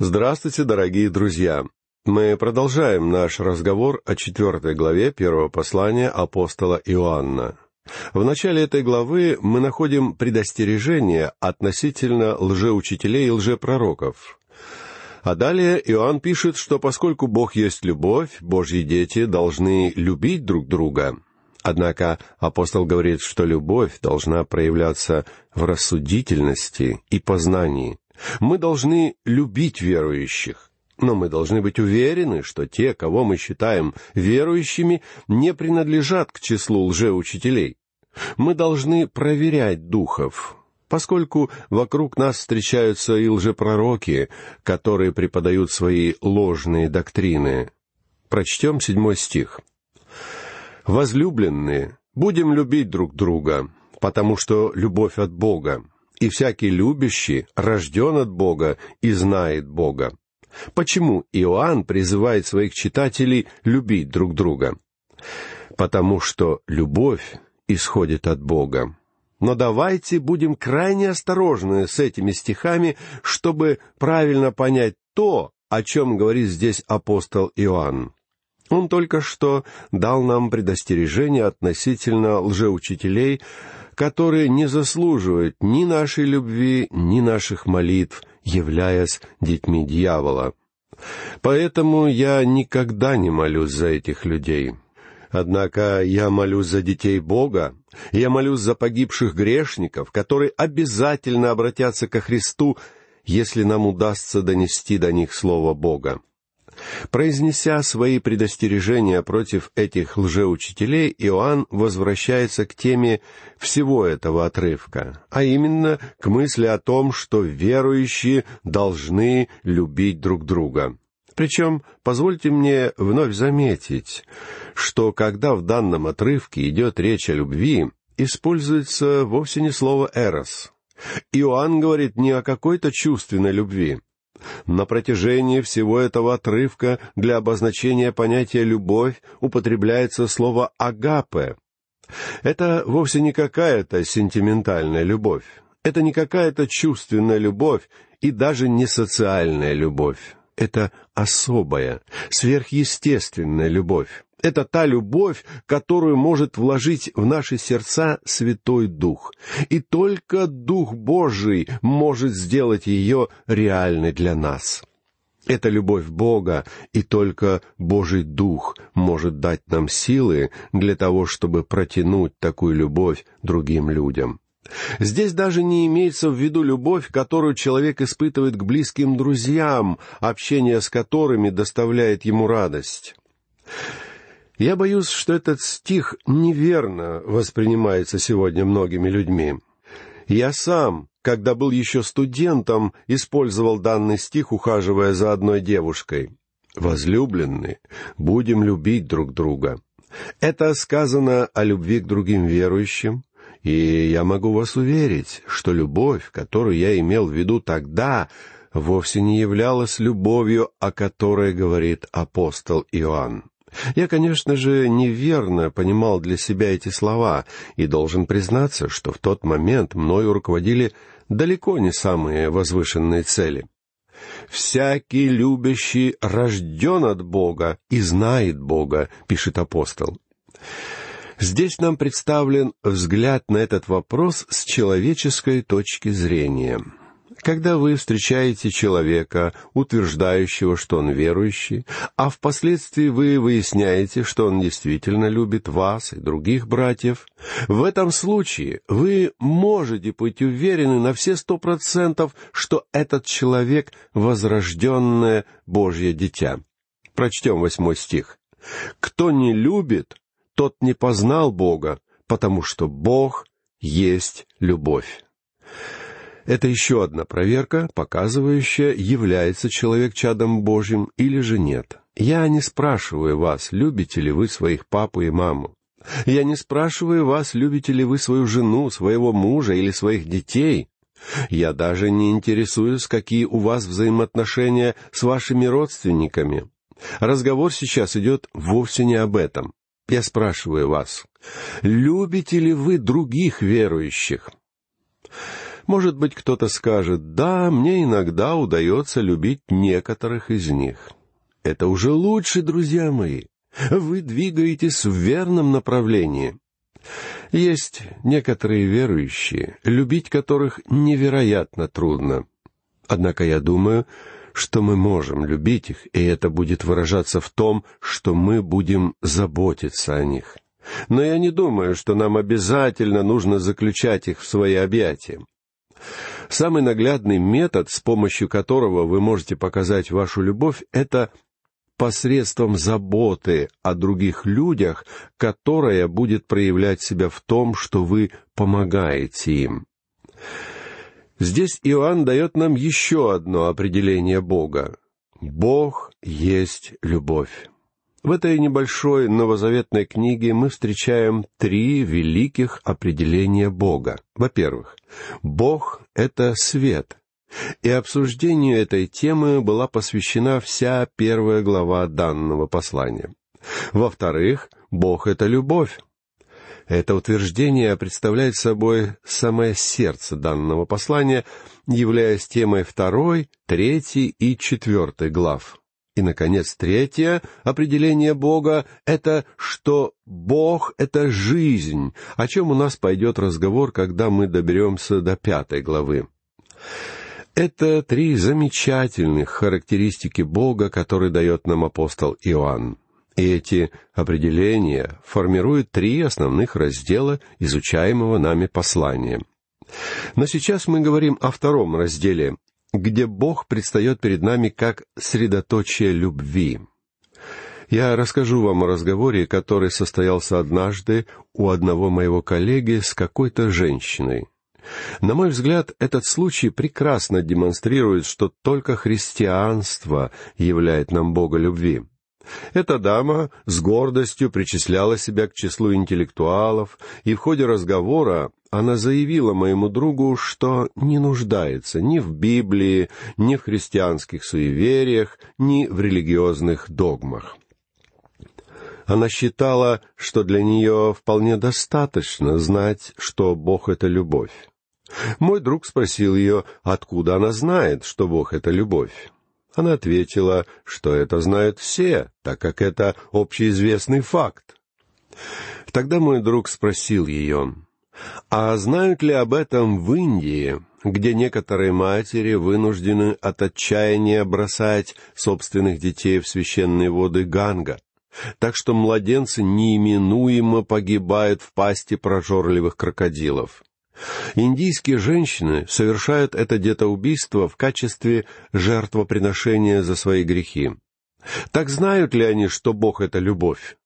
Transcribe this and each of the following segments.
Здравствуйте, дорогие друзья! Мы продолжаем наш разговор о четвертой главе первого послания апостола Иоанна. В начале этой главы мы находим предостережение относительно лжеучителей и лжепророков. А далее Иоанн пишет, что поскольку Бог есть любовь, Божьи дети должны любить друг друга. Однако апостол говорит, что любовь должна проявляться в рассудительности и познании. Мы должны любить верующих, но мы должны быть уверены, что те, кого мы считаем верующими, не принадлежат к числу лжеучителей. Мы должны проверять духов, поскольку вокруг нас встречаются и лжепророки, которые преподают свои ложные доктрины. Прочтем седьмой стих. «Возлюбленные, будем любить друг друга, потому что любовь от Бога и всякий любящий рожден от Бога и знает Бога. Почему Иоанн призывает своих читателей любить друг друга? Потому что любовь исходит от Бога. Но давайте будем крайне осторожны с этими стихами, чтобы правильно понять то, о чем говорит здесь апостол Иоанн. Он только что дал нам предостережение относительно лжеучителей, которые не заслуживают ни нашей любви, ни наших молитв, являясь детьми дьявола. Поэтому я никогда не молюсь за этих людей. Однако я молюсь за детей Бога, я молюсь за погибших грешников, которые обязательно обратятся ко Христу, если нам удастся донести до них Слово Бога. Произнеся свои предостережения против этих лжеучителей, Иоанн возвращается к теме всего этого отрывка, а именно к мысли о том, что верующие должны любить друг друга. Причем, позвольте мне вновь заметить, что когда в данном отрывке идет речь о любви, используется вовсе не слово «эрос». Иоанн говорит не о какой-то чувственной любви, на протяжении всего этого отрывка для обозначения понятия «любовь» употребляется слово «агапе». Это вовсе не какая-то сентиментальная любовь. Это не какая-то чувственная любовь и даже не социальная любовь. Это особая, сверхъестественная любовь. Это та любовь, которую может вложить в наши сердца Святой Дух. И только Дух Божий может сделать ее реальной для нас. Это любовь Бога, и только Божий Дух может дать нам силы для того, чтобы протянуть такую любовь другим людям. Здесь даже не имеется в виду любовь, которую человек испытывает к близким друзьям, общение с которыми доставляет ему радость. Я боюсь, что этот стих неверно воспринимается сегодня многими людьми. Я сам, когда был еще студентом, использовал данный стих, ухаживая за одной девушкой. «Возлюбленные, будем любить друг друга». Это сказано о любви к другим верующим, и я могу вас уверить, что любовь, которую я имел в виду тогда, вовсе не являлась любовью, о которой говорит апостол Иоанн. Я, конечно же, неверно понимал для себя эти слова и должен признаться, что в тот момент мною руководили далеко не самые возвышенные цели. «Всякий любящий рожден от Бога и знает Бога», — пишет апостол. Здесь нам представлен взгляд на этот вопрос с человеческой точки зрения — когда вы встречаете человека, утверждающего, что он верующий, а впоследствии вы выясняете, что он действительно любит вас и других братьев, в этом случае вы можете быть уверены на все сто процентов, что этот человек — возрожденное Божье дитя. Прочтем восьмой стих. «Кто не любит, тот не познал Бога, потому что Бог есть любовь». Это еще одна проверка, показывающая, является человек чадом Божьим или же нет. Я не спрашиваю вас, любите ли вы своих папу и маму. Я не спрашиваю вас, любите ли вы свою жену, своего мужа или своих детей. Я даже не интересуюсь, какие у вас взаимоотношения с вашими родственниками. Разговор сейчас идет вовсе не об этом. Я спрашиваю вас, любите ли вы других верующих? Может быть, кто-то скажет, да, мне иногда удается любить некоторых из них. Это уже лучше, друзья мои. Вы двигаетесь в верном направлении. Есть некоторые верующие, любить которых невероятно трудно. Однако я думаю, что мы можем любить их, и это будет выражаться в том, что мы будем заботиться о них. Но я не думаю, что нам обязательно нужно заключать их в свои объятия. Самый наглядный метод, с помощью которого вы можете показать вашу любовь, это посредством заботы о других людях, которая будет проявлять себя в том, что вы помогаете им. Здесь Иоанн дает нам еще одно определение Бога. Бог есть любовь. В этой небольшой новозаветной книге мы встречаем три великих определения Бога. Во-первых, Бог — это свет, и обсуждению этой темы была посвящена вся первая глава данного послания. Во-вторых, Бог — это любовь. Это утверждение представляет собой самое сердце данного послания, являясь темой второй, третьей и четвертой глав. И, наконец, третье определение Бога — это что Бог — это жизнь, о чем у нас пойдет разговор, когда мы доберемся до пятой главы. Это три замечательных характеристики Бога, которые дает нам апостол Иоанн. И эти определения формируют три основных раздела изучаемого нами послания. Но сейчас мы говорим о втором разделе, где Бог предстает перед нами как средоточие любви. Я расскажу вам о разговоре, который состоялся однажды у одного моего коллеги с какой-то женщиной. На мой взгляд, этот случай прекрасно демонстрирует, что только христианство являет нам Бога любви. Эта дама с гордостью причисляла себя к числу интеллектуалов, и в ходе разговора она заявила моему другу, что не нуждается ни в Библии, ни в христианских суевериях, ни в религиозных догмах. Она считала, что для нее вполне достаточно знать, что Бог — это любовь. Мой друг спросил ее, откуда она знает, что Бог — это любовь. Она ответила, что это знают все, так как это общеизвестный факт. Тогда мой друг спросил ее, а знают ли об этом в Индии, где некоторые матери вынуждены от отчаяния бросать собственных детей в священные воды Ганга, так что младенцы неименуемо погибают в пасти прожорливых крокодилов? Индийские женщины совершают это детоубийство в качестве жертвоприношения за свои грехи. Так знают ли они, что Бог — это любовь?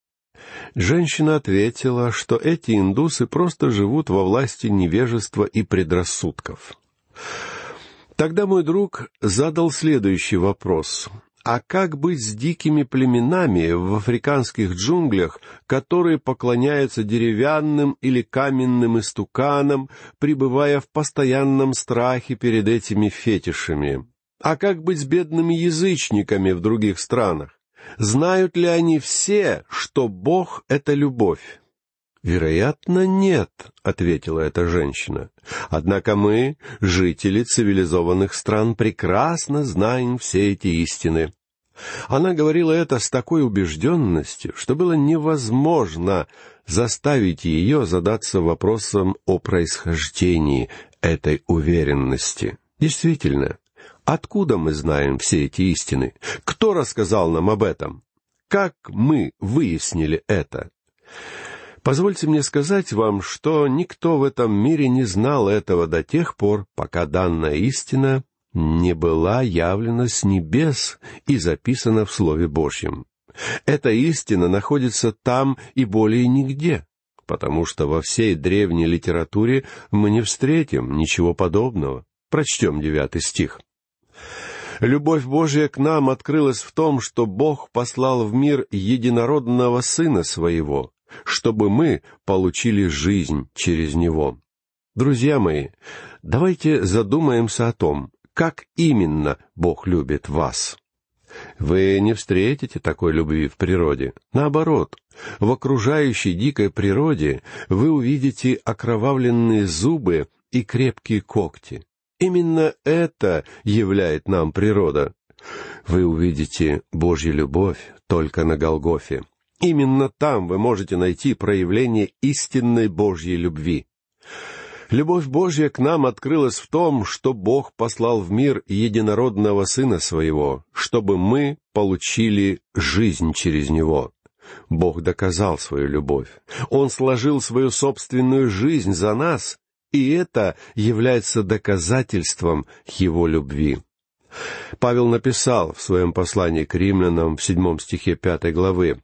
Женщина ответила, что эти индусы просто живут во власти невежества и предрассудков. Тогда мой друг задал следующий вопрос. А как быть с дикими племенами в африканских джунглях, которые поклоняются деревянным или каменным истуканам, пребывая в постоянном страхе перед этими фетишами? А как быть с бедными язычниками в других странах? Знают ли они все, что Бог — это любовь? «Вероятно, нет», — ответила эта женщина. «Однако мы, жители цивилизованных стран, прекрасно знаем все эти истины. Она говорила это с такой убежденностью, что было невозможно заставить ее задаться вопросом о происхождении этой уверенности. Действительно, откуда мы знаем все эти истины? Кто рассказал нам об этом? Как мы выяснили это? Позвольте мне сказать вам, что никто в этом мире не знал этого до тех пор, пока данная истина не была явлена с небес и записана в Слове Божьем. Эта истина находится там и более нигде, потому что во всей древней литературе мы не встретим ничего подобного. Прочтем девятый стих. Любовь Божья к нам открылась в том, что Бог послал в мир единородного Сына Своего, чтобы мы получили жизнь через Него. Друзья мои, давайте задумаемся о том, как именно Бог любит вас. Вы не встретите такой любви в природе. Наоборот, в окружающей дикой природе вы увидите окровавленные зубы и крепкие когти. Именно это являет нам природа. Вы увидите Божью любовь только на Голгофе. Именно там вы можете найти проявление истинной Божьей любви. Любовь Божья к нам открылась в том, что Бог послал в мир единородного Сына Своего, чтобы мы получили жизнь через Него. Бог доказал свою любовь. Он сложил свою собственную жизнь за нас, и это является доказательством Его любви. Павел написал в своем послании к римлянам в седьмом стихе пятой главы,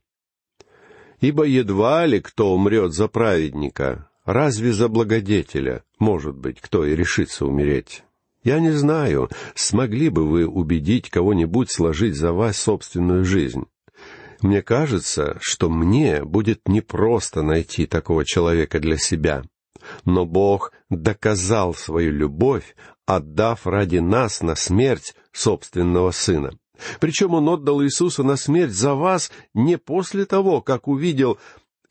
«Ибо едва ли кто умрет за праведника, разве за благодетеля, может быть, кто и решится умереть? Я не знаю, смогли бы вы убедить кого-нибудь сложить за вас собственную жизнь. Мне кажется, что мне будет непросто найти такого человека для себя. Но Бог доказал свою любовь, отдав ради нас на смерть собственного Сына. Причем Он отдал Иисуса на смерть за вас не после того, как увидел,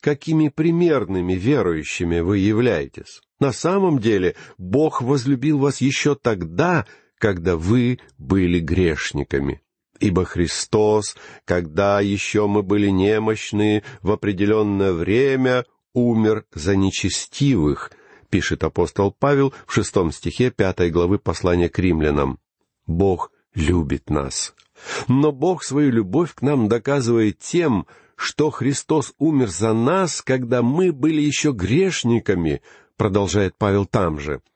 какими примерными верующими вы являетесь. На самом деле Бог возлюбил вас еще тогда, когда вы были грешниками. Ибо Христос, когда еще мы были немощны, в определенное время умер за нечестивых, пишет апостол Павел в шестом стихе пятой главы послания к римлянам. Бог любит нас. Но Бог свою любовь к нам доказывает тем, что Христос умер за нас, когда мы были еще грешниками, продолжает Павел там же —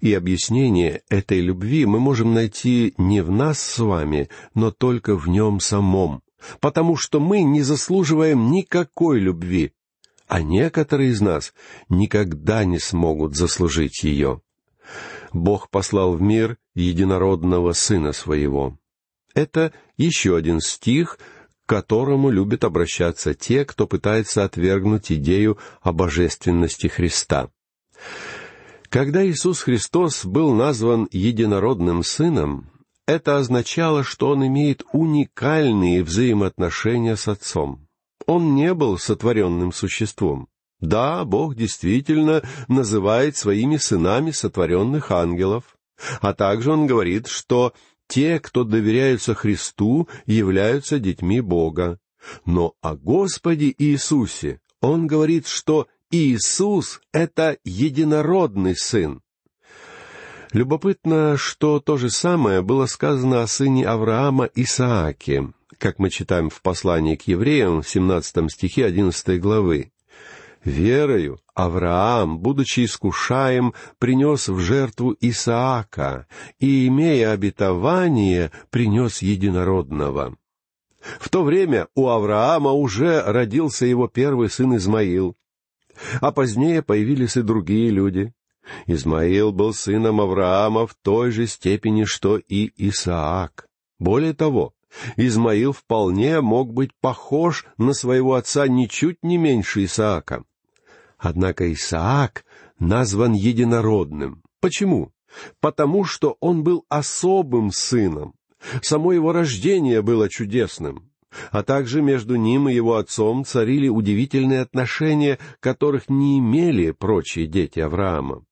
и объяснение этой любви мы можем найти не в нас с вами, но только в нем самом, потому что мы не заслуживаем никакой любви, а некоторые из нас никогда не смогут заслужить ее. Бог послал в мир единородного Сына Своего. Это еще один стих, к которому любят обращаться те, кто пытается отвергнуть идею о божественности Христа. Когда Иисус Христос был назван единородным Сыном, это означало, что Он имеет уникальные взаимоотношения с Отцом. Он не был сотворенным существом. Да, Бог действительно называет своими сынами сотворенных ангелов, а также Он говорит, что те, кто доверяются Христу, являются детьми Бога. Но о Господе Иисусе Он говорит, что Иисус — это единородный Сын. Любопытно, что то же самое было сказано о сыне Авраама Исааке, как мы читаем в послании к евреям в 17 стихе 11 главы. «Верою Авраам, будучи искушаем, принес в жертву Исаака, и, имея обетование, принес единородного». В то время у Авраама уже родился его первый сын Измаил, а позднее появились и другие люди. Измаил был сыном Авраама в той же степени, что и Исаак. Более того, Измаил вполне мог быть похож на своего отца ничуть не меньше Исаака. Однако Исаак назван единородным. Почему? Потому что он был особым сыном. Само его рождение было чудесным а также между ним и его отцом царили удивительные отношения, которых не имели прочие дети Авраама.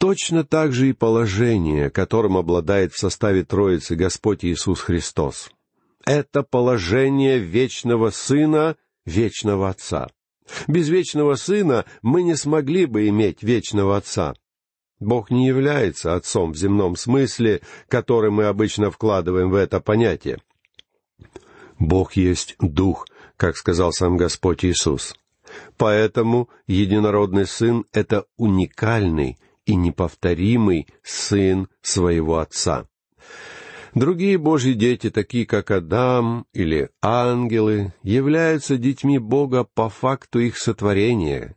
Точно так же и положение, которым обладает в составе Троицы Господь Иисус Христос. Это положение вечного Сына, вечного Отца. Без вечного Сына мы не смогли бы иметь вечного Отца. Бог не является Отцом в земном смысле, который мы обычно вкладываем в это понятие. Бог есть Дух, как сказал сам Господь Иисус. Поэтому единородный Сын — это уникальный и неповторимый Сын своего Отца. Другие Божьи дети, такие как Адам или ангелы, являются детьми Бога по факту их сотворения.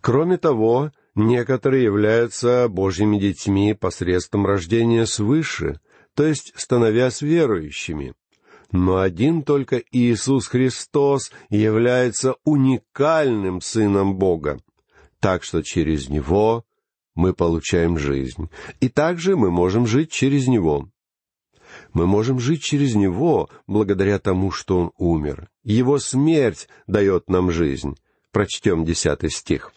Кроме того, некоторые являются Божьими детьми посредством рождения свыше, то есть становясь верующими но один только Иисус Христос является уникальным Сыном Бога. Так что через Него мы получаем жизнь. И также мы можем жить через Него. Мы можем жить через Него благодаря тому, что Он умер. Его смерть дает нам жизнь. Прочтем десятый стих.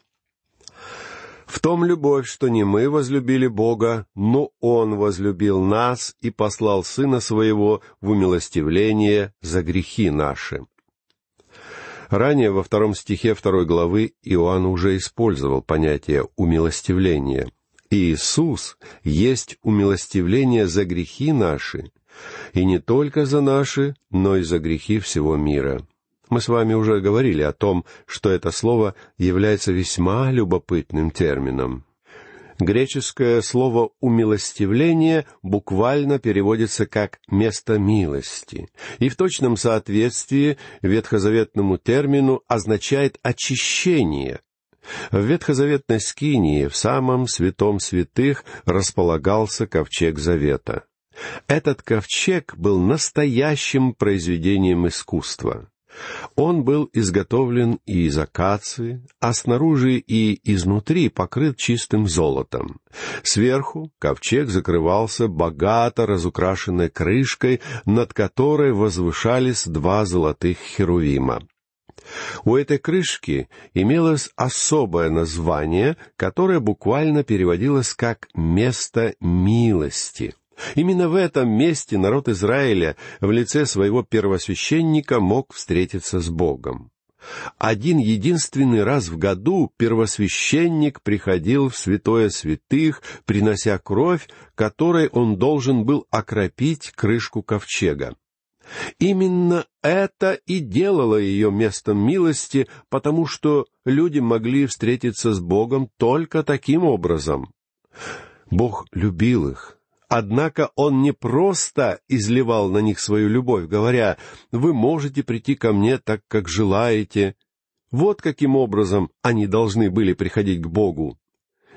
В том любовь, что не мы возлюбили Бога, но Он возлюбил нас и послал Сына Своего в умилостивление за грехи наши. Ранее во втором стихе второй главы Иоанн уже использовал понятие «умилостивление». Иисус есть умилостивление за грехи наши, и не только за наши, но и за грехи всего мира. Мы с вами уже говорили о том, что это слово является весьма любопытным термином. Греческое слово «умилостивление» буквально переводится как «место милости», и в точном соответствии ветхозаветному термину означает «очищение». В ветхозаветной скинии в самом святом святых располагался ковчег завета. Этот ковчег был настоящим произведением искусства. Он был изготовлен из акации, а снаружи и изнутри покрыт чистым золотом. Сверху ковчег закрывался богато разукрашенной крышкой, над которой возвышались два золотых херувима. У этой крышки имелось особое название, которое буквально переводилось как «место милости». Именно в этом месте народ Израиля в лице своего первосвященника мог встретиться с Богом. Один единственный раз в году первосвященник приходил в святое святых, принося кровь, которой он должен был окропить крышку ковчега. Именно это и делало ее местом милости, потому что люди могли встретиться с Богом только таким образом. Бог любил их, Однако он не просто изливал на них свою любовь, говоря, «Вы можете прийти ко мне так, как желаете». Вот каким образом они должны были приходить к Богу.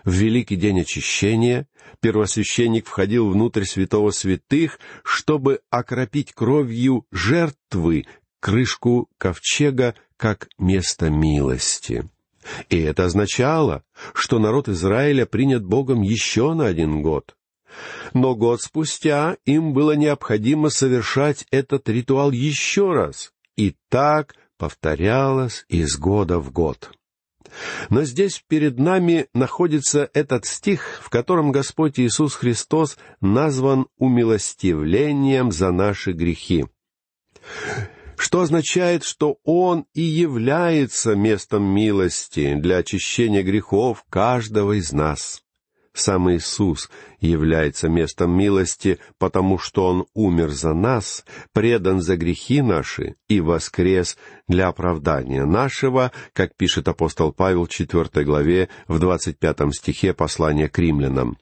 В великий день очищения первосвященник входил внутрь святого святых, чтобы окропить кровью жертвы крышку ковчега как место милости. И это означало, что народ Израиля принят Богом еще на один год. Но год спустя им было необходимо совершать этот ритуал еще раз, и так повторялось из года в год. Но здесь перед нами находится этот стих, в котором Господь Иисус Христос назван умилостивлением за наши грехи. Что означает, что Он и является местом милости для очищения грехов каждого из нас. Сам Иисус является местом милости, потому что Он умер за нас, предан за грехи наши и воскрес для оправдания нашего, как пишет апостол Павел в 4 главе в 25 стихе послания к римлянам.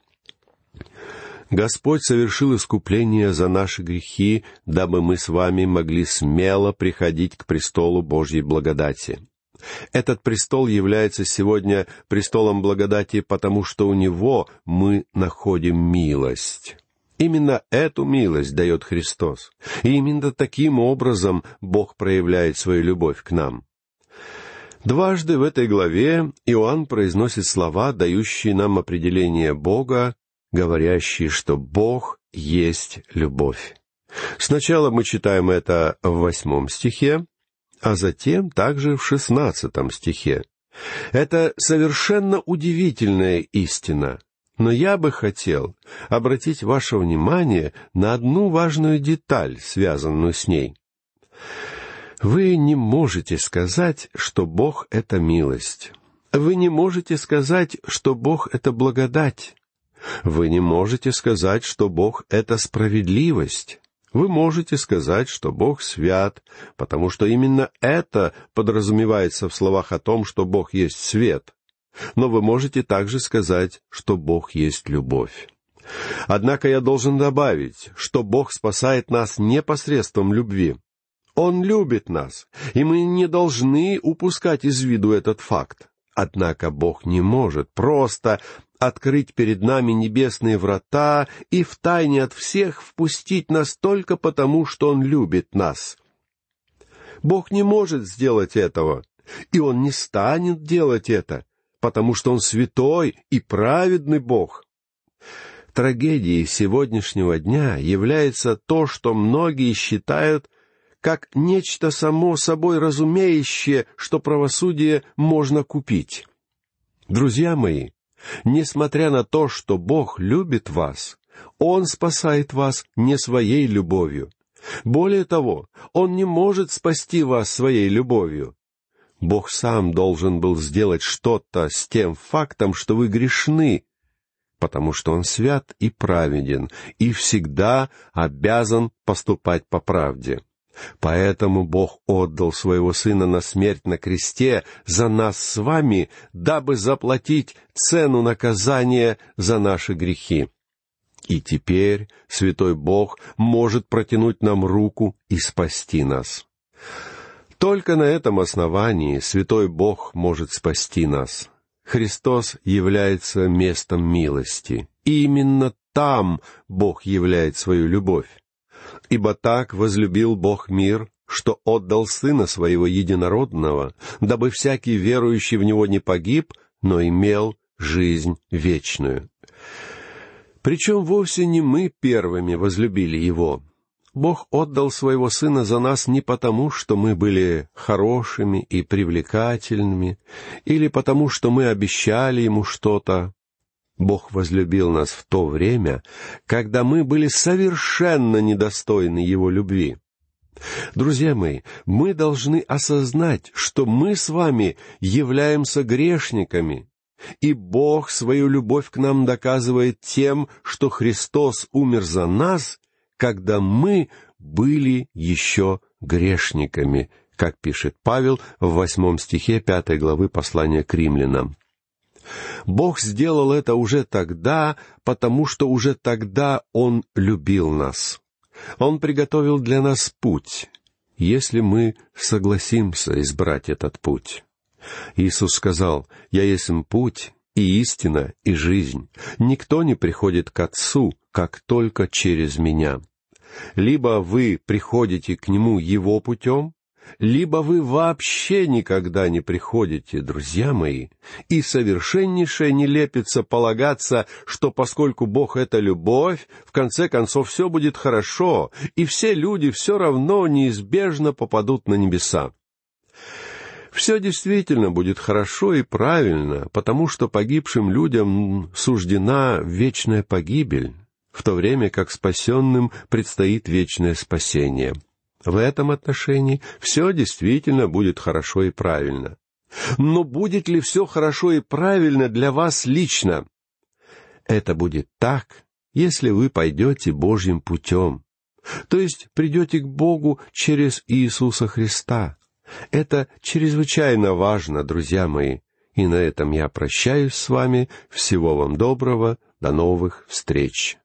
Господь совершил искупление за наши грехи, дабы мы с вами могли смело приходить к престолу Божьей благодати. Этот престол является сегодня престолом благодати, потому что у него мы находим милость. Именно эту милость дает Христос. И именно таким образом Бог проявляет свою любовь к нам. Дважды в этой главе Иоанн произносит слова, дающие нам определение Бога, говорящие, что Бог есть любовь. Сначала мы читаем это в восьмом стихе, а затем также в шестнадцатом стихе. Это совершенно удивительная истина, но я бы хотел обратить ваше внимание на одну важную деталь, связанную с ней. Вы не можете сказать, что Бог — это милость. Вы не можете сказать, что Бог — это благодать. Вы не можете сказать, что Бог — это справедливость. Вы можете сказать, что Бог свят, потому что именно это подразумевается в словах о том, что Бог есть свет. Но вы можете также сказать, что Бог есть любовь. Однако я должен добавить, что Бог спасает нас не посредством любви. Он любит нас, и мы не должны упускать из виду этот факт. Однако Бог не может просто открыть перед нами небесные врата и втайне от всех впустить нас только потому, что Он любит нас. Бог не может сделать этого, и Он не станет делать это, потому что Он святой и праведный Бог. Трагедией сегодняшнего дня является то, что многие считают как нечто само собой разумеющее, что правосудие можно купить. Друзья мои, Несмотря на то, что Бог любит вас, Он спасает вас не своей любовью. Более того, Он не может спасти вас своей любовью. Бог сам должен был сделать что-то с тем фактом, что вы грешны, потому что Он свят и праведен, и всегда обязан поступать по правде. Поэтому Бог отдал своего Сына на смерть на кресте за нас с вами, дабы заплатить цену наказания за наши грехи. И теперь Святой Бог может протянуть нам руку и спасти нас. Только на этом основании Святой Бог может спасти нас. Христос является местом милости. И именно там Бог являет свою любовь. Ибо так возлюбил Бог мир, что отдал Сына Своего Единородного, дабы всякий верующий в Него не погиб, но имел жизнь вечную. Причем вовсе не мы первыми возлюбили Его. Бог отдал Своего Сына за нас не потому, что мы были хорошими и привлекательными, или потому, что мы обещали Ему что-то, Бог возлюбил нас в то время, когда мы были совершенно недостойны Его любви. Друзья мои, мы должны осознать, что мы с вами являемся грешниками, и Бог свою любовь к нам доказывает тем, что Христос умер за нас, когда мы были еще грешниками, как пишет Павел в восьмом стихе пятой главы послания к римлянам. Бог сделал это уже тогда, потому что уже тогда Он любил нас. Он приготовил для нас путь, если мы согласимся избрать этот путь. Иисус сказал, «Я есть путь, и истина, и жизнь. Никто не приходит к Отцу, как только через Меня. Либо вы приходите к Нему Его путем, либо вы вообще никогда не приходите, друзья мои, и совершеннейшая нелепица полагаться, что поскольку Бог — это любовь, в конце концов все будет хорошо, и все люди все равно неизбежно попадут на небеса. Все действительно будет хорошо и правильно, потому что погибшим людям суждена вечная погибель, в то время как спасенным предстоит вечное спасение — в этом отношении все действительно будет хорошо и правильно. Но будет ли все хорошо и правильно для вас лично? Это будет так, если вы пойдете Божьим путем, то есть придете к Богу через Иисуса Христа. Это чрезвычайно важно, друзья мои, и на этом я прощаюсь с вами. Всего вам доброго, до новых встреч.